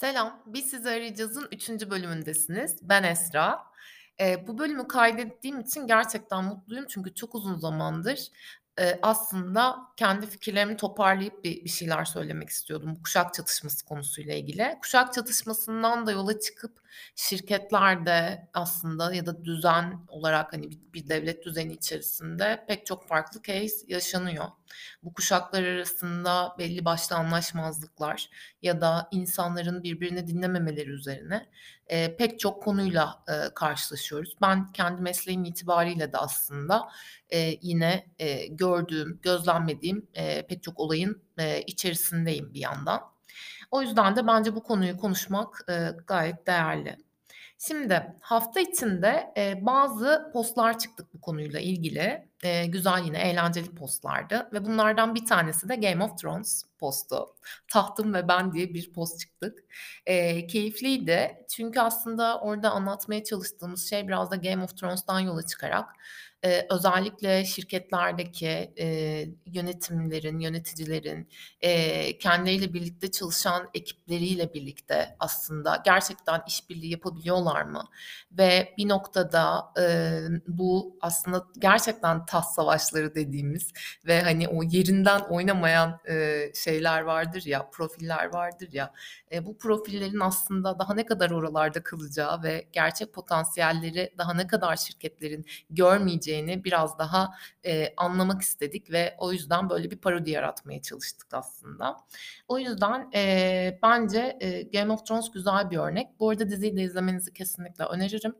Selam, Biz Sizi Arayacağız'ın üçüncü bölümündesiniz. Ben Esra. Eee, bu bölümü kaydettiğim için gerçekten mutluyum çünkü çok uzun zamandır, eee, aslında kendi fikirlerimi toparlayıp bir bir şeyler söylemek istiyordum bu kuşak çatışması konusuyla ilgili. Kuşak çatışmasından da yola çıkıp şirketlerde aslında ya da düzen olarak, hani, bir bir devlet düzeni içerisinde pek çok farklı case yaşanıyor. Bu kuşaklar arasında belli başlı anlaşmazlıklar ya da insanların birbirini dinlememeleri üzerine, eee, pek çok konuyla, eee, karşılaşıyoruz. Ben kendi mesleğim itibariyle de aslında, eee, yine, eee, gördüğüm, gözlemlediğim, eee, pek çok olayın, eee, içerisindeyim bir yandan. O yüzden de bence bu konuyu konuşmak, eee, gayet değerli. Şimdi hafta içinde, eee, bazı postlar çıktık bu konuyla ilgili. Eee, güzel yine eğlenceli postlardı ve bunlardan bir tanesi de Game of Thrones postu. Tahtım ve Ben diye bir post çıktık. Eee, keyifliydi çünkü aslında orada anlatmaya çalıştığımız şey biraz da Game of Thrones'tan yola çıkarak, eee, özellikle şirketlerdeki, eee, yönetimlerin, yöneticilerin, eee, kendileriyle birlikte çalışan ekipleriyle birlikte aslında gerçekten işbirliği yapabiliyorlar mı? Ve bir noktada, eee, bu aslında gerçekten taht savaşları dediğimiz ve hani o yerinden oynamayan, eee, şeyler vardır ya, profiller vardır ya, eee, bu profillerin aslında daha ne kadar oralarda kalacağı ve gerçek potansiyelleri daha ne kadar şirketlerin görmeyeceğini biraz daha, eee, anlamak istedik ve o yüzden böyle bir parodi yaratmaya çalıştık aslında. O yüzden, eee, bence, eee, Game of Thrones güzel bir örnek. Bu arada diziyi de izlemenizi kesinlikle öneririm.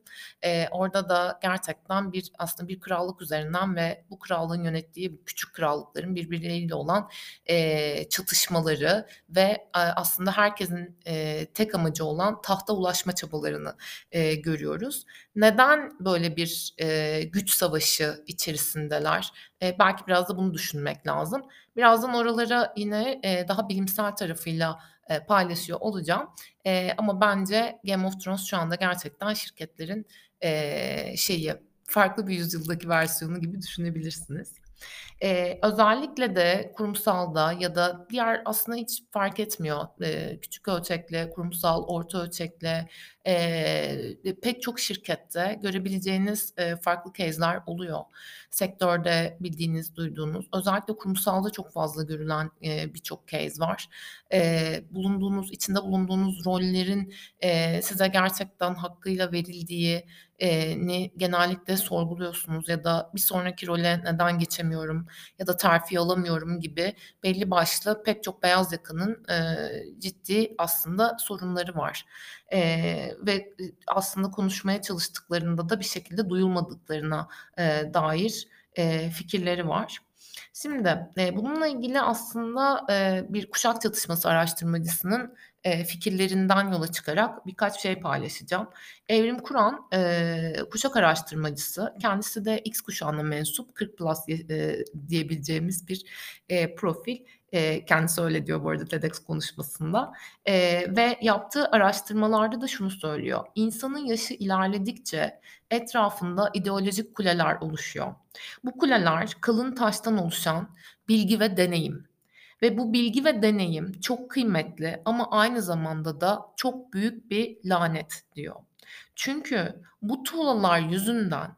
Eee, orada da gerçekten bir aslında bir krallık üzerinden ve bu krallığın yönettiği küçük krallıkların birbirleriyle olan, eee, çatışmaları ve, aaa, aslında herkesin, eee, tek amacı olan tahta ulaşma çabalarını, eee, görüyoruz. Neden böyle bir, eee, güç savaşı içerisindeler? Eee, belki biraz da bunu düşünmek lazım. Birazdan oralara yine, eee, daha bilimsel tarafıyla, eee, paylaşıyor olacağım. Eee, ama bence Game of Thrones şu anda gerçekten şirketlerin, eee, şeyi, farklı bir yüzyıldaki versiyonu gibi düşünebilirsiniz. Eee, özellikle de kurumsalda ya da diğer aslında hiç fark etmiyor. Eee, küçük ölçekli, kurumsal, orta ölçekli, eee, pek çok şirkette görebileceğiniz, eee, farklı case'ler oluyor. Sektörde bildiğiniz, duyduğunuz, özellikle kurumsalda çok fazla görülen, eee, birçok case var. Eee, bulunduğunuz, içinde bulunduğunuz rollerin, eee, size gerçekten hakkıyla verildiği ni genellikle sorguluyorsunuz ya da bir sonraki role neden geçemiyorum ya da terfi alamıyorum gibi belli başlı pek çok beyaz yakanın, eee, ciddi aslında sorunları var. Eee, ve, aslında konuşmaya çalıştıklarında da bir şekilde duyulmadıklarına, eee, dair, eee, fikirleri var. Şimdi, eee, bununla ilgili aslında, eee, bir kuşak çatışması araştırmacısının, eee, fikirlerinden yola çıkarak birkaç şey paylaşacağım. Evrim Kur'an, eee, kuşak araştırmacısı. Kendisi de X kuşağına mensup 40 plus eee, diyebileceğimiz bir, eee, profil. Eee, kendisi öyle diyor bu arada TEDx konuşmasında. Eee, ve yaptığı araştırmalarda da şunu söylüyor: İnsanın yaşı ilerledikçe etrafında ideolojik kuleler oluşuyor. Bu kuleler kalın taştan oluşan bilgi ve deneyim ve bu bilgi ve deneyim çok kıymetli ama aynı zamanda da çok büyük bir lanet diyor. Çünkü bu tuğlalar yüzünden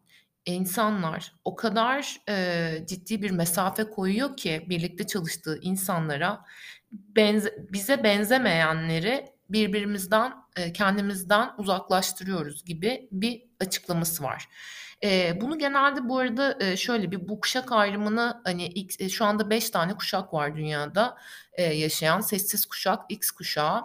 insanlar o kadar, eee, ciddi bir mesafe koyuyor ki birlikte çalıştığı insanlara, benze bize benzemeyenleri birbirimizden, eee, kendimizden uzaklaştırıyoruz gibi bir açıklaması var. Eee, bunu genelde bu arada, eee, şöyle bir bu kuşak ayrımını, hani, X eee, şu anda 5 tane kuşak var dünyada, eee, yaşayan. Sessiz kuşak, X kuşağı,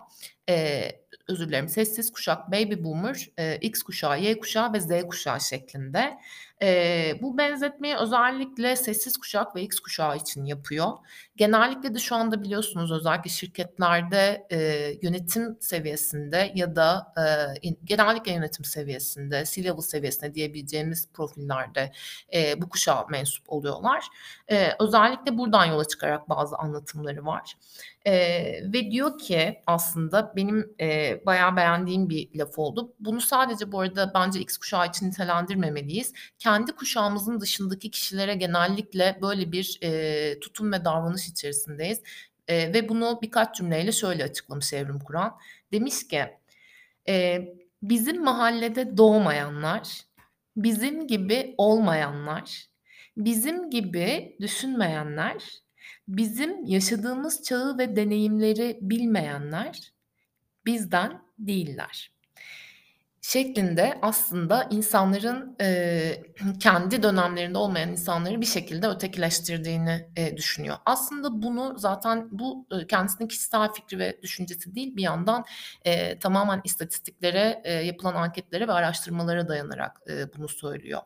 eee, özür dilerim, sessiz kuşak, baby boomer, eee, X kuşağı, Y kuşağı ve Z kuşağı şeklinde. Eee, bu benzetmeyi özellikle sessiz kuşak ve X kuşağı için yapıyor. Genellikle de şu anda biliyorsunuz özellikle şirketlerde, eee, yönetim seviyesinde ya da, in genellikle yönetim seviyesinde, C-level seviyesinde diyebileceğimiz profillerde, eee, bu kuşağa mensup oluyorlar. Eee, özellikle buradan yola çıkarak bazı anlatımları var. Eee, ve diyor ki aslında benim, eee, bayağı beğendiğim bir laf oldu. Bunu sadece bu arada bence X kuşağı için nitelendirmemeliyiz. Kendi kuşağımızın dışındaki kişilere genellikle böyle bir, eee, tutum ve davranış içerisindeyiz. Eee, ve bunu birkaç cümleyle şöyle açıklamış Evrim Kur'an. Demiş ki, eee, "Bizim mahallede doğmayanlar, bizim gibi olmayanlar, bizim gibi düşünmeyenler, bizim yaşadığımız çağı ve deneyimleri bilmeyenler bizden değiller." Şeklinde aslında insanların, eee, kendi dönemlerinde olmayan insanları bir şekilde ötekileştirdiğini, eee, düşünüyor. Aslında bunu zaten bu, ııı, kendisinin kişisel fikri ve düşüncesi değil, bir yandan, eee, tamamen istatistiklere, eee, yapılan anketlere ve araştırmalara dayanarak, eee, bunu söylüyor.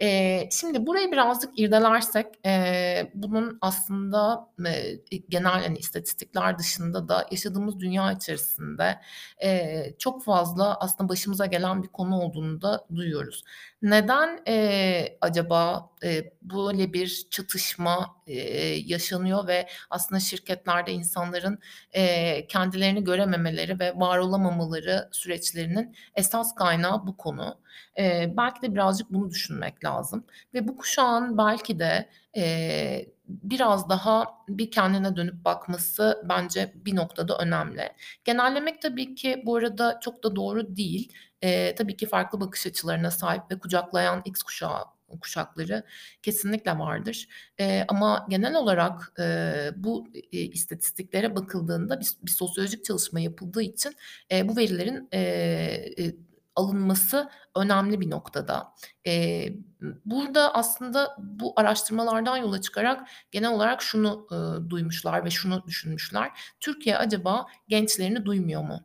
Eee, şimdi burayı birazcık irdelersek, eee, bunun aslında, eee, genel, hani, istatistikler dışında da yaşadığımız dünya içerisinde, eee, çok fazla aslında başımıza gelen bir konu olduğunu da duyuyoruz. Neden, eee, acaba, eee, böyle bir çatışma, eee, yaşanıyor ve aslında şirketlerde insanların, eee, kendilerini görememeleri ve var olamamaları süreçlerinin esas kaynağı bu konu. Eee, belki de birazcık bunu düşünmek lazım ve bu kuşağın belki de, eee, biraz daha bir kendine dönüp bakması bence bir noktada önemli. Genellemek tabii ki bu arada çok da doğru değil. Eee, tabii ki farklı bakış açılarına sahip ve kucaklayan X kuşağı kuşakları kesinlikle vardır. Eee, ama genel olarak, eee, bu, iii, istatistiklere bakıldığında bir bir sosyolojik çalışma yapıldığı için, eee, bu verilerin, eee, eee, alınması önemli bir noktada. Eee, burada aslında bu araştırmalardan yola çıkarak genel olarak şunu, ııı, duymuşlar ve şunu düşünmüşler. Türkiye acaba gençlerini duymuyor mu?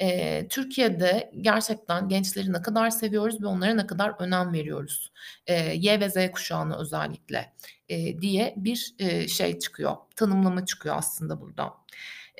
Eee, Türkiye'de gerçekten gençleri ne kadar seviyoruz ve onlara ne kadar önem veriyoruz? Eee, Y ve Z kuşağına özellikle, eee, diye bir, eee, şey çıkıyor, tanımlama çıkıyor aslında burada.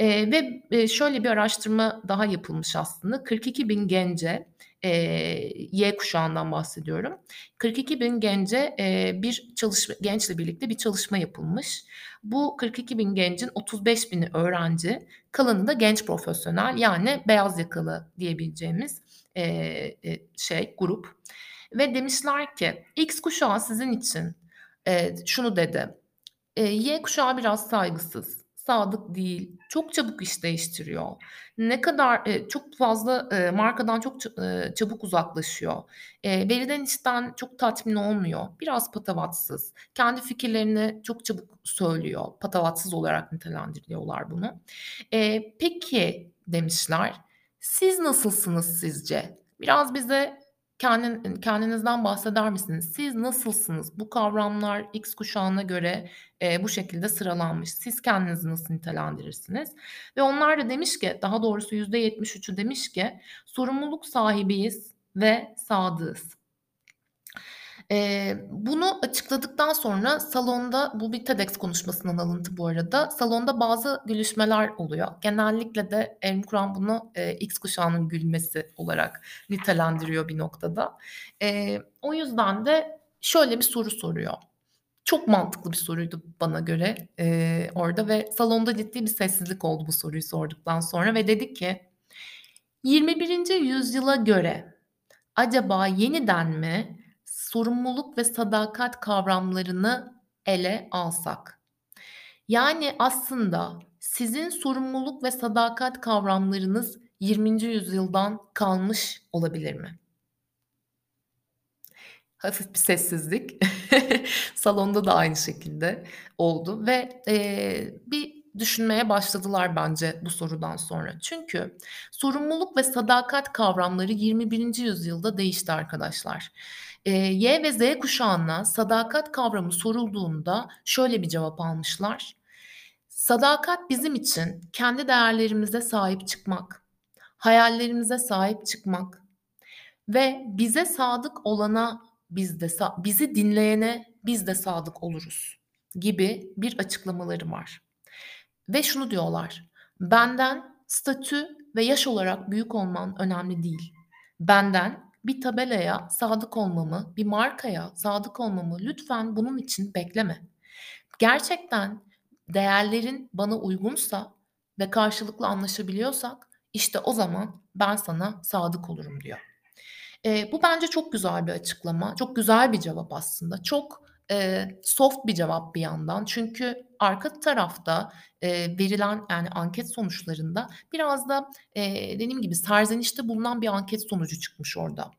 Eee, ve, şöyle bir araştırma daha yapılmış aslında. 42.000 gence, eee, Y kuşağından bahsediyorum. 42.000 gence, eee, bir çalışma gençle birlikte bir çalışma yapılmış. Bu 42.000 gencin 35.000'i öğrenci, kalanı da genç profesyonel yani beyaz yakalı diyebileceğimiz, eee, eee, şey, grup ve demişler ki X kuşağı sizin için, eee, şunu dedi, eee, Y kuşağı biraz saygısız, sadık değil, çok çabuk iş değiştiriyor. Ne kadar, eee, çok fazla, eee, markadan çok eee, çabuk uzaklaşıyor. Eee, verilen işten çok tatmin olmuyor. Biraz patavatsız. Kendi fikirlerini çok çabuk söylüyor. Patavatsız olarak nitelendiriyorlar bunu. Eee, "Peki," demişler, "siz nasılsınız sizce? Biraz bize kendin kendinizden bahseder misiniz? Siz nasılsınız? Bu kavramlar X kuşağına göre, eee, bu şekilde sıralanmış. Siz kendinizi nasıl nitelendirirsiniz?" Ve onlar da demiş ki, daha doğrusu %73'ü demiş ki, "Sorumluluk sahibiyiz ve sadığız." Eee, bunu açıkladıktan sonra salonda bu bir TEDx konuşmasından alıntı bu arada. Salonda bazı gülüşmeler oluyor. Genellikle de Evrim Kur'an bunu, eee, X kuşağının gülmesi olarak nitelendiriyor bir noktada. Eee, o yüzden de şöyle bir soru soruyor. Çok mantıklı bir soruydu bana göre, eee, orada ve salonda ciddi bir sessizlik oldu bu soruyu sorduktan sonra ve dedi ki, "21. yüzyıla göre acaba yeniden mi sorumluluk ve sadakat kavramlarını ele alsak?" Yani aslında sizin sorumluluk ve sadakat kavramlarınız 20. yüzyıldan kalmış olabilir mi? Hafif bir sessizlik. Salonda da aynı şekilde oldu ve, eee, bir düşünmeye başladılar bence bu sorudan sonra. Çünkü sorumluluk ve sadakat kavramları 21. yüzyılda değişti arkadaşlar. Eee, Y ve Z kuşağına sadakat kavramı sorulduğunda şöyle bir cevap almışlar. Sadakat bizim için kendi değerlerimize sahip çıkmak, hayallerimize sahip çıkmak ve bize sadık olana biz de bizi dinleyene biz de sadık oluruz gibi bir açıklamaları var. Ve şunu diyorlar, benden statü ve yaş olarak büyük olman önemli değil. Benden bir tabelaya sadık olmamı, bir markaya sadık olmamı lütfen bunun için bekleme. Gerçekten değerlerin bana uygunsa ve karşılıklı anlaşabiliyorsak, işte o zaman ben sana sadık olurum diyor. Eee, bu bence çok güzel bir açıklama, çok güzel bir cevap aslında. Çok eee, soft bir cevap bir yandan. Çünkü arka tarafta, eee, verilen, yani, anket sonuçlarında biraz da, eee, dediğim gibi serzenişte bulunan bir anket sonucu çıkmış orada.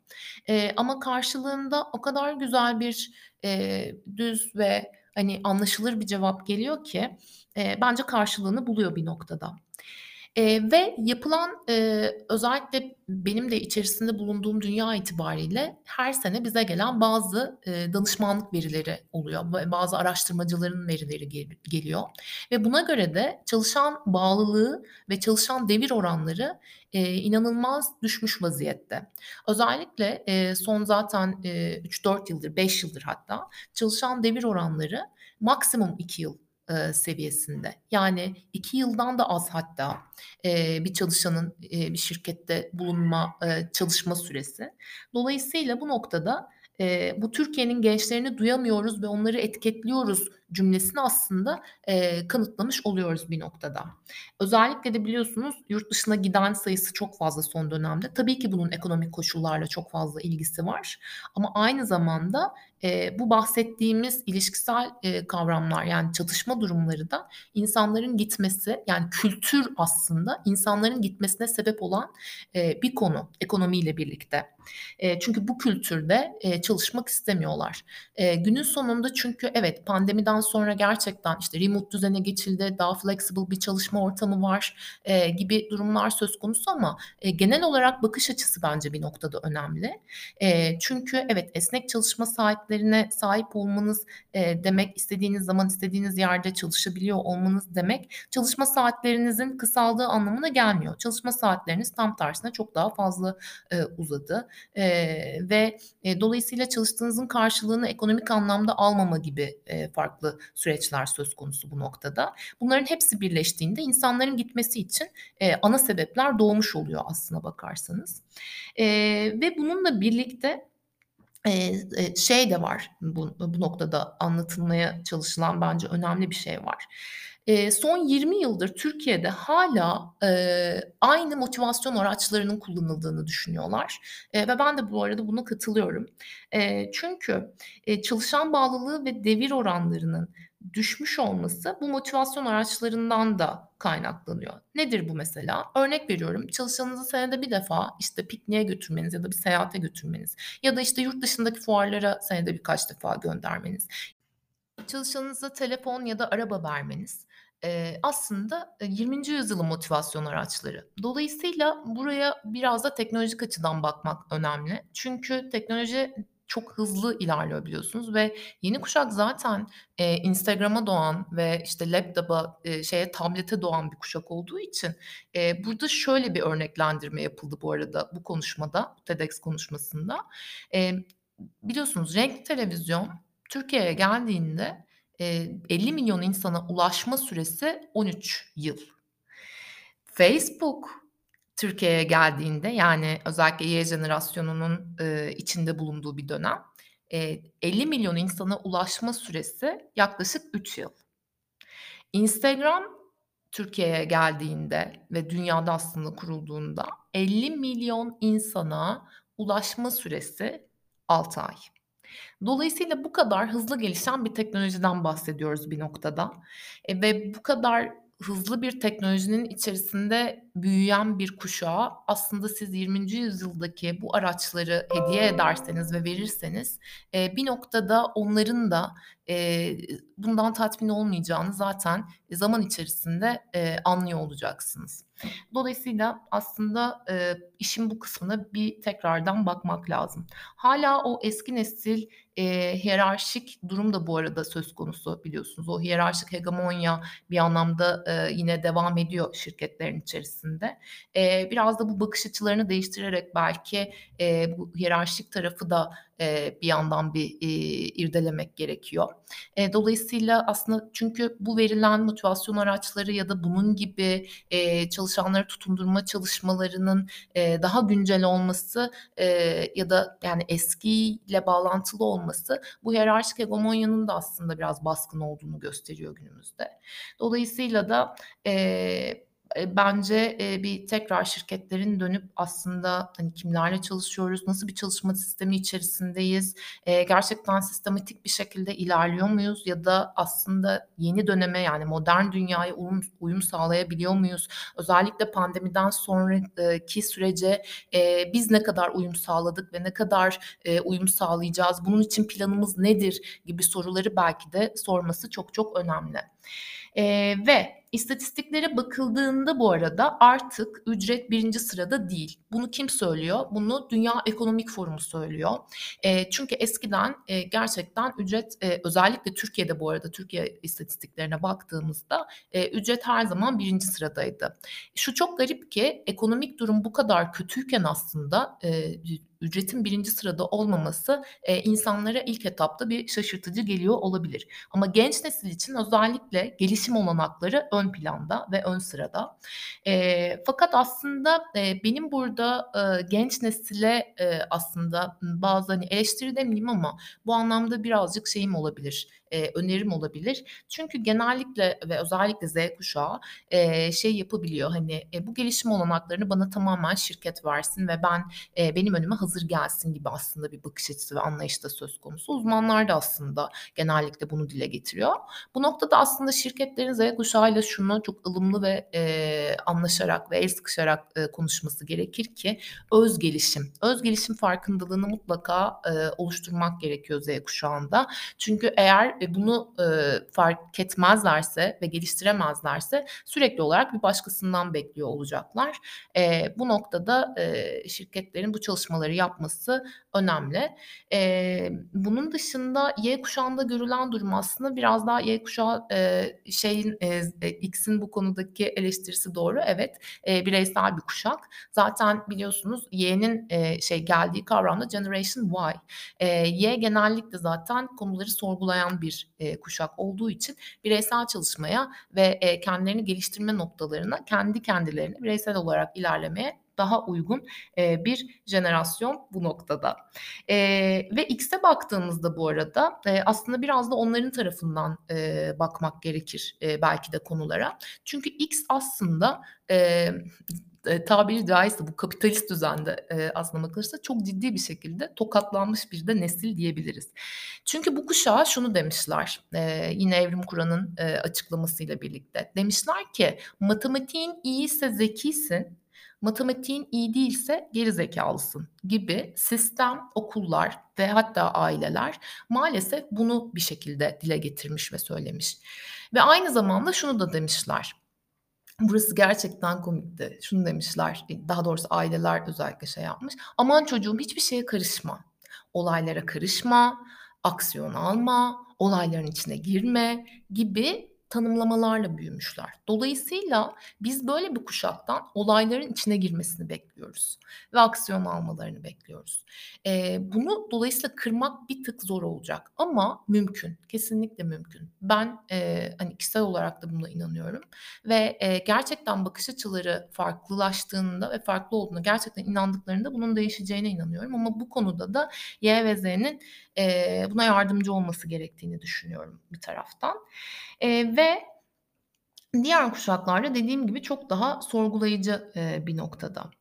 Eee, ama karşılığında o kadar güzel bir, eee, düz ve, hani, anlaşılır bir cevap geliyor ki, eee, bence karşılığını buluyor bir noktada. Eee, ve yapılan, eee, özellikle benim de içerisinde bulunduğum dünya itibariyle her sene bize gelen bazı, eee, danışmanlık verileri oluyor bazı araştırmacıların verileri gel geliyor ve buna göre de çalışan bağlılığı ve çalışan devir oranları, eee, inanılmaz düşmüş vaziyette. Özellikle, eee, son zaten, eee, 3-4 yıldır, 5 yıldır hatta çalışan devir oranları maksimum 2 yıl, eee, seviyesinde. Yani 2 yıldan da az hatta, eee, bir çalışanın, eee, bir şirkette bulunma, eee, çalışma süresi. Dolayısıyla bu noktada, eee, bu Türkiye'nin gençlerini duyamıyoruz ve onları etiketliyoruz cümlesini aslında, eee, kanıtlamış oluyoruz bir noktada. Özellikle de biliyorsunuz yurt dışına giden sayısı çok fazla son dönemde. Tabii ki bunun ekonomik koşullarla çok fazla ilgisi var ama aynı zamanda, eee, bu bahsettiğimiz ilişkisel, eee, kavramlar yani çatışma durumları da insanların gitmesi yani kültür aslında insanların gitmesine sebep olan, eee, bir konu ekonomiyle birlikte. Eee, çünkü bu kültürde, eee, çalışmak istemiyorlar. Eee, günün sonunda çünkü evet pandemiden sonra gerçekten, işte, remote düzene geçildi, daha flexible bir çalışma ortamı var, eee, gibi durumlar söz konusu ama, eee, genel olarak bakış açısı bence bir noktada önemli. Eee, çünkü evet, esnek çalışma saatlerine sahip olmanız, eee, demek istediğiniz zaman istediğiniz yerde çalışabiliyor olmanız demek, çalışma saatlerinizin kısaldığı anlamına gelmiyor. Çalışma saatleriniz tam tersine çok daha fazla, eee, uzadı, eee, ve, eee, dolayısıyla çalıştığınızın karşılığını ekonomik anlamda almama gibi, eee, farklı süreçler söz konusu bu noktada. Bunların hepsi birleştiğinde insanların gitmesi için, eee, ana sebepler doğmuş oluyor aslına bakarsanız. Eee, ve bununla birlikte, şey de var bu bu noktada anlatılmaya çalışılan bence önemli bir şey var. Son 20 yıldır Türkiye'de eee, aynı motivasyon araçlarının kullanıldığını düşünüyorlar, ve ben de bu arada buna katılıyorum. Çünkü, çalışan bağlılığı ve devir oranlarının düşmüş olması bu motivasyon araçlarından da kaynaklanıyor. Nedir bu mesela? Örnek veriyorum, çalışanınızı senede 1 defa, işte, pikniğe götürmeniz ya da bir seyahate götürmeniz ya da, işte, yurt dışındaki fuarlara senede birkaç defa göndermeniz, çalışanınıza telefon ya da araba vermeniz, aslında, eee, 20'nci yüzyılın motivasyon araçları. Dolayısıyla buraya biraz da teknolojik açıdan bakmak önemli. Çünkü teknoloji çok hızlı ilerliyor biliyorsunuz ve yeni kuşak zaten, eee, Instagram'a doğan ve, işte, laptopa, eee, şeye, tablete doğan bir kuşak olduğu için, eee, burada şöyle bir örneklendirme yapıldı bu arada bu konuşmada, TEDx konuşmasında. Eee, biliyorsunuz renkli televizyon Türkiye'ye geldiğinde, eee, 50.000.000 insana ulaşma süresi 13 yıl. Facebook Türkiye'ye geldiğinde, yani özellikle Y jenerasyonunun, eee, içinde bulunduğu bir dönem, eee, 50.000.000 insana ulaşma süresi yaklaşık 3 yıl. Instagram Türkiye'ye geldiğinde ve dünyada aslında kurulduğunda 50.000.000 insana ulaşma süresi 6 ay. Dolayısıyla bu kadar hızlı gelişen bir teknolojiden bahsediyoruz bir noktada, eee, ve bu kadar hızlı bir teknolojinin içerisinde büyüyen bir kuşağa aslında siz 20'nci yüzyıldaki bu araçları hediye ederseniz ve verirseniz, eee, bir noktada onların da, eee, bundan tatmin olmayacağını zaten zaman içerisinde, eee, anlıyor olacaksınız. Dolayısıyla aslında, eee, işin bu kısmına bir tekrardan bakmak lazım. Hâlâ o eski nesil, eee, hiyerarşik durum da bu arada söz konusu biliyorsunuz. O hiyerarşik hegemonya bir anlamda, eee, yine devam ediyor şirketlerin içerisinde. Eee, biraz da bu bakış açılarını değiştirerek belki, eee, bu hiyerarşik tarafı da, eee, bir yandan bir, iii, irdelemek gerekiyor. Eee, dolayısıyla aslında çünkü bu verilen motivasyon araçları ya da bunun gibi, eee, çalışanları tutundurma çalışmalarının, eee, daha güncel olması, eee, ya da yani eskiyle bağlantılı olması bu hiyerarşik hegemonyanın da aslında biraz baskın olduğunu gösteriyor günümüzde. Dolayısıyla da, eee, eee, bence, eee, bir tekrar şirketlerin dönüp aslında, hani, kimlerle çalışıyoruz, nasıl bir çalışma sistemi içerisindeyiz, eee, gerçekten sistematik bir şekilde ilerliyor muyuz ya da aslında yeni döneme, yani, modern dünyaya uyum sağlayabiliyor muyuz? Özellikle pandemiden sonraki sürece, biz ne kadar uyum sağladık ve ne kadar, uyum sağlayacağız, bunun için planımız nedir gibi soruları belki de sorması çok çok önemli. Eee, ve istatistiklere bakıldığında bu arada artık ücret birinci sırada değil. Bunu kim söylüyor? Bunu Dünya Ekonomik Forumu söylüyor. Eee, çünkü eskiden, eee, gerçekten ücret, eee, özellikle Türkiye'de bu arada Türkiye istatistiklerine baktığımızda, eee, ücret her zaman birinci sıradaydı. Şu çok garip ki ekonomik durum bu kadar kötüyken aslında, eee, ücretin birinci sırada olmaması, eee, insanlara ilk etapta bir şaşırtıcı geliyor olabilir. Ama genç nesil için özellikle gelişim olanakları ön planda ve ön sırada. Eee, fakat aslında, eee, benim burada, eee, genç nesile, eee, aslında bazı, hani, eleştiri demeyeyim ama bu anlamda birazcık şeyim olabilir, eee, önerim olabilir. Çünkü genellikle ve özellikle Z kuşağı, eee, şey yapabiliyor, hani, eee, bu gelişim olanaklarını bana tamamen şirket versin ve ben, eee, benim önüme hazır gelsin gibi aslında bir bakış açısı ve anlayış da söz konusu. Uzmanlar da aslında genellikle bunu dile getiriyor. Bu noktada aslında şirketlerin Z kuşağıyla şunu çok ılımlı ve, eee, anlaşarak ve el sıkışarak, eee, konuşması gerekir ki öz gelişim, öz gelişim farkındalığını mutlaka, eee, oluşturmak gerekiyor Z kuşağında. Çünkü eğer, e, bunu, eee, fark etmezlerse ve geliştiremezlerse sürekli olarak bir başkasından bekliyor olacaklar. Eee, bu noktada, eee, şirketlerin bu çalışmaları yapması önemli. Eee, bunun dışında Y kuşağında görülen durum aslında biraz daha Y kuşağı, eee, şeyin, eee, X'in bu konudaki eleştirisi doğru. Evet, eee, bireysel bir kuşak. Zaten biliyorsunuz Y'nin, eee, şey geldiği kavram da Generation Y. Eee, Y genellikle zaten konuları sorgulayan bir, eee, kuşak olduğu için bireysel çalışmaya ve, eee, kendilerini geliştirme noktalarına kendi kendilerine bireysel olarak ilerlemeye daha uygun, eee, bir jenerasyon bu noktada. Eee, ve X'e baktığımızda bu arada, eee, aslında biraz da onların tarafından, eee, bakmak gerekir, eee, belki de konulara. Çünkü X aslında, eee, eee, tabiri caizse bu kapitalist düzende, eee, aslına bakılırsa çok ciddi bir şekilde tokatlanmış bir de nesil diyebiliriz. Çünkü bu kuşağa şunu demişler, eee, yine Evrim Kur'an'ın, eee, açıklamasıyla birlikte. Demişler ki matematiğin iyiyse zekisin, matematiğin iyi değilse geri zekalısın gibi sistem, okullar ve hatta aileler maalesef bunu bir şekilde dile getirmiş ve söylemiş. Ve aynı zamanda şunu da demişler. Burası gerçekten komikti. Şunu demişler, daha doğrusu aileler özellikle şey yapmış. Aman çocuğum hiçbir şeye karışma. Olaylara karışma, aksiyon alma, olayların içine girme gibi tanımlamalarla büyümüşler. Dolayısıyla biz böyle bir kuşaktan olayların içine girmesini bekliyoruz ve aksiyon almalarını bekliyoruz. Eee, bunu dolayısıyla kırmak bir tık zor olacak ama mümkün, kesinlikle mümkün. Ben, eee, hani, kişisel olarak da buna inanıyorum ve, eee, gerçekten bakış açıları farklılaştığında ve farklı olduğuna gerçekten inandıklarında bunun değişeceğine inanıyorum ama bu konuda da Y ve Z'nin, eee, buna yardımcı olması gerektiğini düşünüyorum bir taraftan. Eee, ve diğer kuşaklar dediğim gibi çok daha sorgulayıcı, eee, bir noktada.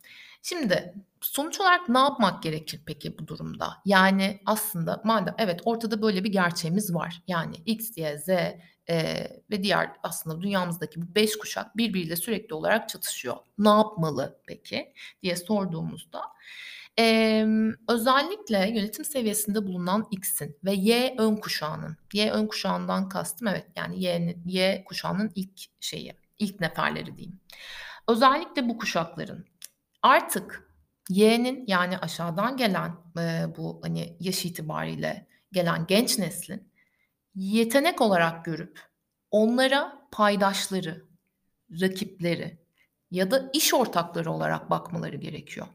Şimdi sonuç olarak ne yapmak gerekir peki bu durumda? Yani aslında madem evet ortada böyle bir gerçeğimiz var. Yani X, Y, Z, eee, ve diğer aslında dünyamızdaki bu 5 kuşak birbiriyle sürekli olarak çatışıyor. Ne yapmalı peki diye sorduğumuzda Emm, özellikle yönetim seviyesinde bulunan X'in ve Y ön kuşağının, Y ön kuşağından kastım evet, yani Y'nin Y kuşağının ilk şeyi, ilk neferleri diyeyim. Özellikle bu kuşakların artık Y'nin yani aşağıdan gelen, eee, bu, hani, yaş itibariyle gelen genç neslin yetenek olarak görüp onlara paydaşları, rakipleri ya da iş ortakları olarak bakmaları gerekiyor.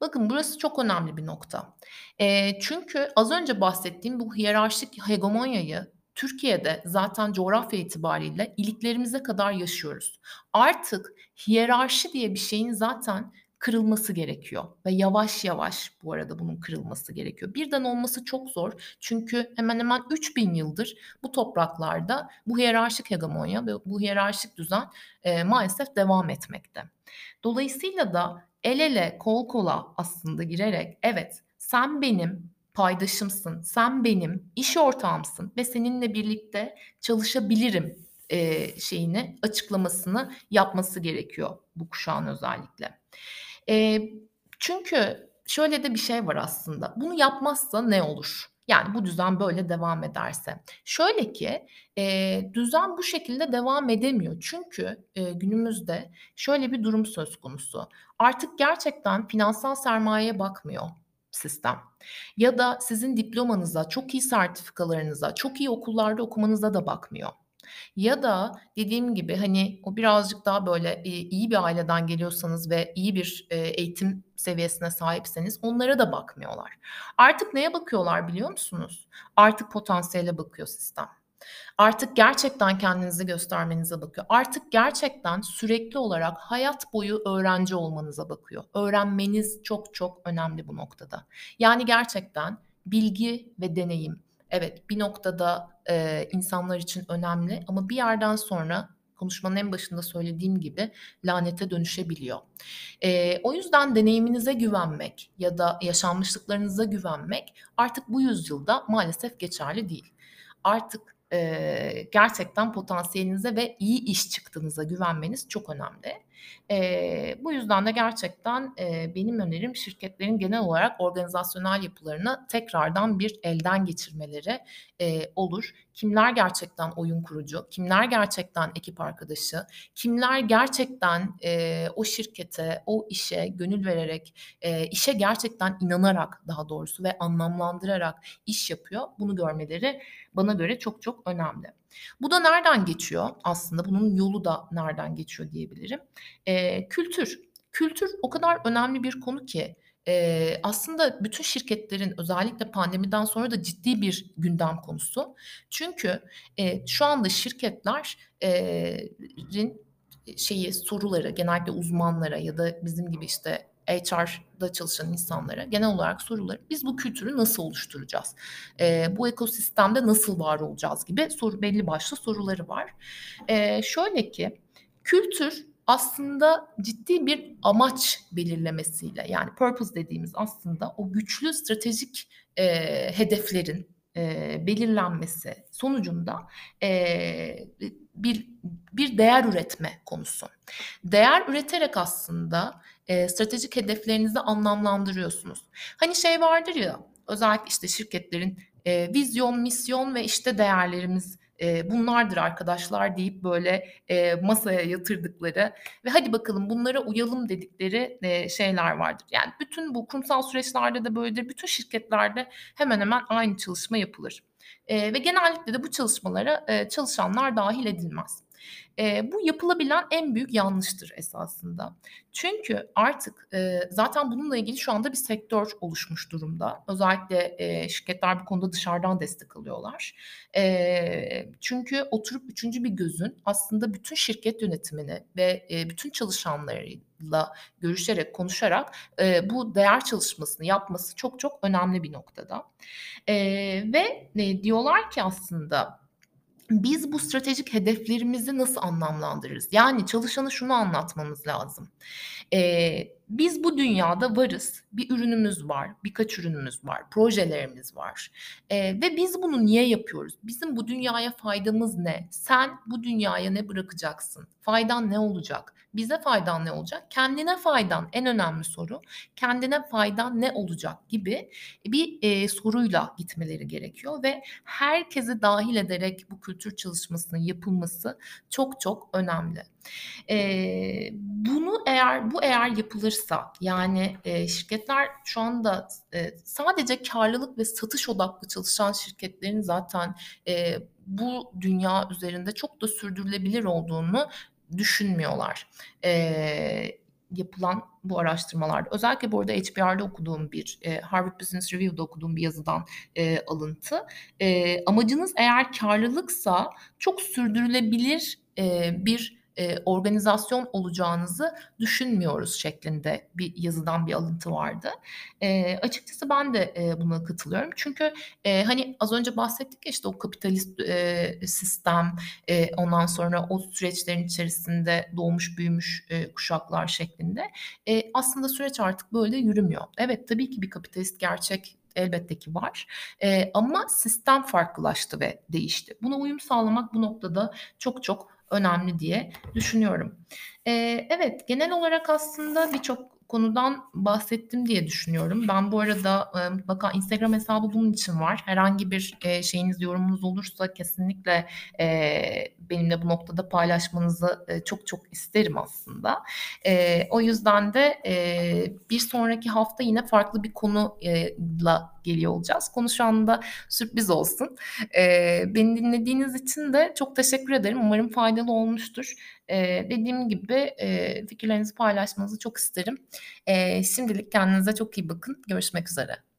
Bakın burası çok önemli bir nokta. Eee, çünkü az önce bahsettiğim bu hiyerarşik hegemonyayı Türkiye'de zaten coğrafya itibariyle iliklerimize kadar yaşıyoruz. Artık hiyerarşi diye bir şeyin zaten kırılması gerekiyor ve yavaş yavaş bu arada bunun kırılması gerekiyor. Birden olması çok zor çünkü hemen hemen 3000 yıldır bu topraklarda bu hiyerarşik hegemonya ve bu hiyerarşik düzen e, maalesef devam etmekte. Dolayısıyla da el ele kol kola aslında girerek evet sen benim paydaşımsın, sen benim iş ortağımsın ve seninle birlikte çalışabilirim e, şeyini açıklamasını yapması gerekiyor bu kuşağın özellikle. E, çünkü şöyle de bir şey var aslında. Bunu yapmazsa ne olur? Yani bu düzen böyle devam ederse. Şöyle ki e, düzen bu şekilde devam edemiyor. Çünkü e, günümüzde şöyle bir durum söz konusu. Artık gerçekten finansal sermayeye bakmıyor sistem. Ya da sizin diplomanıza, çok iyi sertifikalarınıza, çok iyi okullarda okumanıza da bakmıyor. Ya da dediğim gibi, hani, o birazcık daha böyle, iyi bir aileden geliyorsanız ve iyi bir, eğitim seviyesine sahipseniz onlara da bakmıyorlar. Artık neye bakıyorlar biliyor musunuz? Artık potansiyele bakıyor sistem. Artık gerçekten kendinizi göstermenize bakıyor. Artık gerçekten sürekli olarak hayat boyu öğrenci olmanıza bakıyor. Öğrenmeniz çok çok önemli bu noktada. Yani gerçekten bilgi ve deneyim evet bir noktada e, insanlar için önemli ama bir yerden sonra konuşmanın en başında söylediğim gibi lanete dönüşebiliyor. E, o yüzden deneyiminize güvenmek ya da yaşanmışlıklarınıza güvenmek artık bu yüzyılda maalesef geçerli değil. Artık e, gerçekten potansiyelinize ve iyi iş çıktığınıza güvenmeniz çok önemli. E, bu yüzden de gerçekten e, benim önerim şirketlerin genel olarak organizasyonel yapılarını tekrardan bir elden geçirmeleri e, olur. Kimler gerçekten oyun kurucu, kimler gerçekten ekip arkadaşı, kimler gerçekten e, o şirkete, o işe gönül vererek, e, işe gerçekten inanarak daha doğrusu ve anlamlandırarak iş yapıyor. Bunu görmeleri bana göre çok çok önemli. Bu da nereden geçiyor aslında? Bunun yolu da nereden geçiyor diyebilirim. Eee, kültür. Kültür o kadar önemli bir konu ki, eee, aslında bütün şirketlerin özellikle pandemiden sonra da ciddi bir gündem konusu. Çünkü, eee, şu anda şirketler eee, rin şeyi, soruları genellikle uzmanlara ya da bizim gibi işte HR'da çalışan insanlara genel olarak soruları biz bu kültürü nasıl oluşturacağız? E, bu ekosistemde nasıl var olacağız gibi soru belli başlı soruları var. E, şöyle ki kültür aslında ciddi bir amaç belirlemesiyle yani purpose dediğimiz aslında o güçlü stratejik e, hedeflerin e, belirlenmesi sonucunda e, bir bir değer üretme konusu. Değer üreterek aslında e, stratejik hedeflerinizi anlamlandırıyorsunuz. Hani şey vardır ya özellikle işte şirketlerin e, vizyon, misyon ve işte değerlerimiz e, bunlardır arkadaşlar deyip böyle e, masaya yatırdıkları ve hadi bakalım bunlara uyalım dedikleri e, şeyler vardır. Yani bütün bu kurumsal süreçlerde de böyledir. Bütün şirketlerde hemen hemen aynı çalışma yapılır. E, ve genellikle de bu çalışmalara e, çalışanlar dahil edilmez. E, bu yapılabilen en büyük yanlıştır esasında. Çünkü artık e, zaten bununla ilgili şu anda bir sektör oluşmuş durumda. Özellikle e, şirketler bu konuda dışarıdan destek alıyorlar. E, çünkü oturup üçüncü bir gözün aslında bütün şirket yönetimini ve e, bütün çalışanlarıyla görüşerek, konuşarak e, bu değer çalışmasını yapması çok çok önemli bir noktada. E, ve e, diyorlar ki aslında biz bu stratejik hedeflerimizi nasıl anlamlandırırız? Yani çalışana şunu anlatmamız lazım. Eee, biz bu dünyada varız. Bir ürünümüz var, birkaç ürünümüz var, projelerimiz var. Eee, ve biz bunu niye yapıyoruz? Bizim bu dünyaya faydamız ne? Sen bu dünyaya ne bırakacaksın? Faydan ne olacak? Bize faydan ne olacak? Kendine faydan en önemli soru. Kendine faydan ne olacak gibi bir e, soruyla gitmeleri gerekiyor ve herkesi dahil ederek bu kültür çalışmasının yapılması çok çok önemli. Eee, bunu eğer bu eğer yapılırsa yani e, şirketler şu anda e, sadece karlılık ve satış odaklı çalışan şirketlerin zaten e, bu dünya üzerinde çok da sürdürülebilir olduğunu düşünmüyorlar. Eee, yapılan bu araştırmalarda. Özellikle bu arada HBR'da okuduğum bir, e, Harvard Business Review'da okuduğum bir yazıdan e, alıntı. E, amacınız eğer karlılıksa çok sürdürülebilir e, bir eee, organizasyon olacağınızı düşünmüyoruz şeklinde bir yazıdan bir alıntı vardı. Eee, açıkçası ben de, eee, buna katılıyorum. Çünkü, eee, hani, az önce bahsettik ya, işte, o kapitalist, eee, sistem, eee, ondan sonra o süreçlerin içerisinde doğmuş büyümüş, eee, kuşaklar şeklinde. Eee, aslında süreç artık böyle yürümüyor. Evet, tabii ki bir kapitalist gerçek elbette ki var, eee, ama sistem farklılaştı ve değişti. Buna uyum sağlamak bu noktada çok çok önemli diye düşünüyorum. Eee, evet, genel olarak aslında birçok konudan bahsettim diye düşünüyorum. Ben bu arada, eee, mutlaka Instagram hesabı bunun için var. Herhangi bir, eee, şeyiniz, yorumunuz olursa kesinlikle, eee, benimle bu noktada paylaşmanızı, eee, çok çok isterim aslında. Eee, o yüzden de, eee, bir sonraki hafta yine farklı bir konu eee, la geliyor olacağız. Konu şu anda sürpriz olsun. Eee, beni dinlediğiniz için de çok teşekkür ederim. Umarım faydalı olmuştur. Dediğim gibi, fikirlerinizi paylaşmanızı çok isterim. Eee, şimdilik kendinize çok iyi bakın. Görüşmek üzere.